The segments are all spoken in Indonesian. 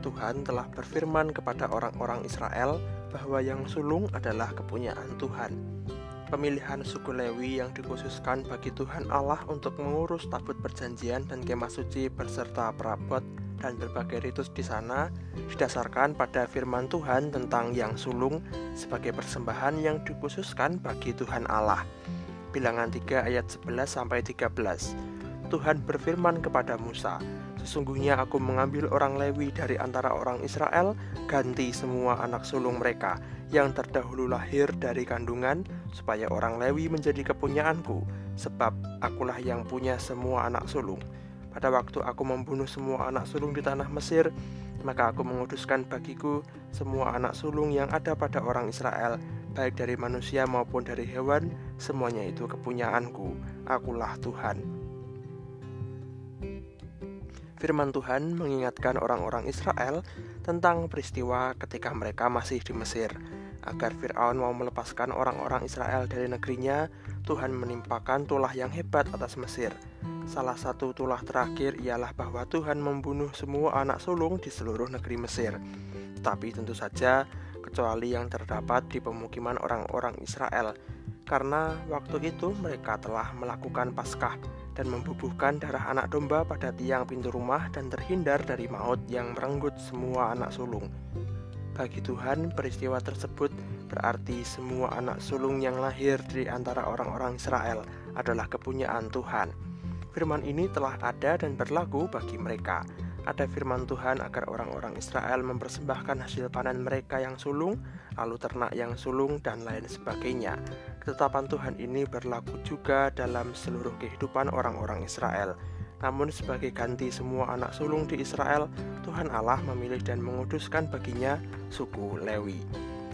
Tuhan telah berfirman kepada orang-orang Israel bahwa yang sulung adalah kepunyaan Tuhan. Pemilihan suku Lewi yang dikhususkan bagi Tuhan Allah untuk mengurus tabut perjanjian dan kemah suci berserta perabot dan berbagai ritus di sana didasarkan pada firman Tuhan tentang yang sulung sebagai persembahan yang dikhususkan bagi Tuhan Allah. Bilangan 3 ayat 11 sampai 13. Tuhan berfirman kepada Musa, Sesungguhnya aku mengambil orang Lewi dari antara orang Israel, ganti semua anak sulung mereka yang terdahulu lahir dari kandungan, supaya orang Lewi menjadi kepunyaanku, sebab akulah yang punya semua anak sulung. Pada waktu aku membunuh semua anak sulung di tanah Mesir, maka aku menguduskan bagiku semua anak sulung yang ada pada orang Israel, baik dari manusia maupun dari hewan, semuanya itu kepunyaanku. Akulah Tuhan. Firman Tuhan mengingatkan orang-orang Israel tentang peristiwa ketika mereka masih di Mesir. Agar Firaun mau melepaskan orang-orang Israel dari negerinya, Tuhan menimpakan tulah yang hebat atas Mesir. Salah satu tulah terakhir ialah bahwa Tuhan membunuh semua anak sulung di seluruh negeri Mesir. Tapi tentu saja, kecuali yang terdapat di pemukiman orang-orang Israel, karena waktu itu mereka telah melakukan Paskah dan membubuhkan darah anak domba pada tiang pintu rumah dan terhindar dari maut yang merenggut semua anak sulung. Bagi Tuhan, peristiwa tersebut berarti semua anak sulung yang lahir di antara orang-orang Israel adalah kepunyaan Tuhan. Firman ini telah ada dan berlaku bagi mereka. Ada firman Tuhan agar orang-orang Israel mempersembahkan hasil panen mereka yang sulung, lalu ternak yang sulung, dan lain sebagainya. Ketetapan Tuhan ini berlaku juga dalam seluruh kehidupan orang-orang Israel. Namun sebagai ganti semua anak sulung di Israel, Tuhan Allah memilih dan menguduskan baginya suku Lewi.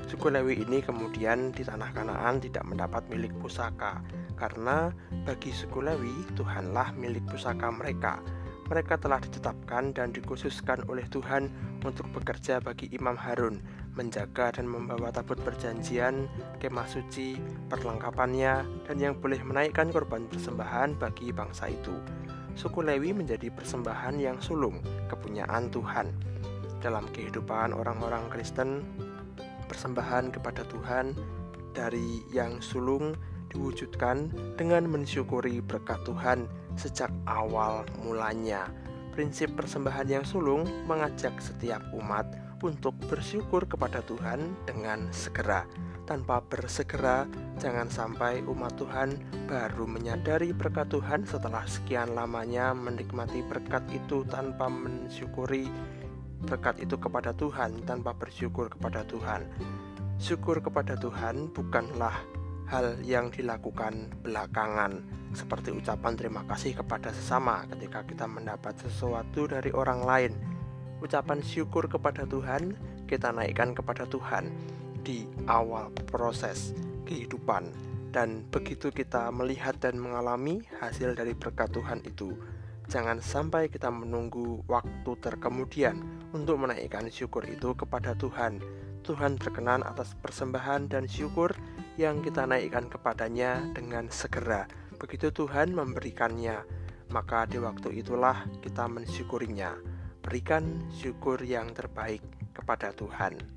Suku Lewi ini kemudian di tanah Kanaan tidak mendapat milik pusaka, karena bagi suku Lewi Tuhanlah milik pusaka mereka. Mereka telah ditetapkan dan dikhususkan oleh Tuhan untuk bekerja bagi Imam Harun menjaga dan membawa tabut perjanjian, kemah suci, perlengkapannya, dan yang boleh menaikkan korban persembahan bagi bangsa itu. Suku Lewi menjadi persembahan yang sulung, kepunyaan Tuhan. Dalam kehidupan orang-orang Kristen, persembahan kepada Tuhan dari yang sulung diwujudkan dengan mensyukuri berkat Tuhan sejak awal mulanya. Prinsip persembahan yang sulung mengajak setiap umat untuk bersyukur kepada Tuhan dengan segera. Tanpa bersegera, jangan sampai umat Tuhan baru menyadari berkat Tuhan setelah sekian lamanya menikmati berkat itu tanpa mensyukuri berkat itu kepada Tuhan, tanpa bersyukur kepada Tuhan. Syukur kepada Tuhan bukanlah hal yang dilakukan belakangan, seperti ucapan terima kasih kepada sesama ketika kita mendapat sesuatu dari orang lain. Ucapan syukur kepada Tuhan kita naikkan kepada Tuhan di awal proses kehidupan. Dan begitu kita melihat dan mengalami hasil dari berkat Tuhan itu jangan sampai kita menunggu waktu terkemudian untuk menaikkan syukur itu kepada Tuhan Tuhan berkenan atas persembahan dan syukur yang kita naikkan kepadanya dengan segera begitu Tuhan memberikannya maka di waktu itulah kita mensyukurinya berikan syukur yang terbaik kepada Tuhan.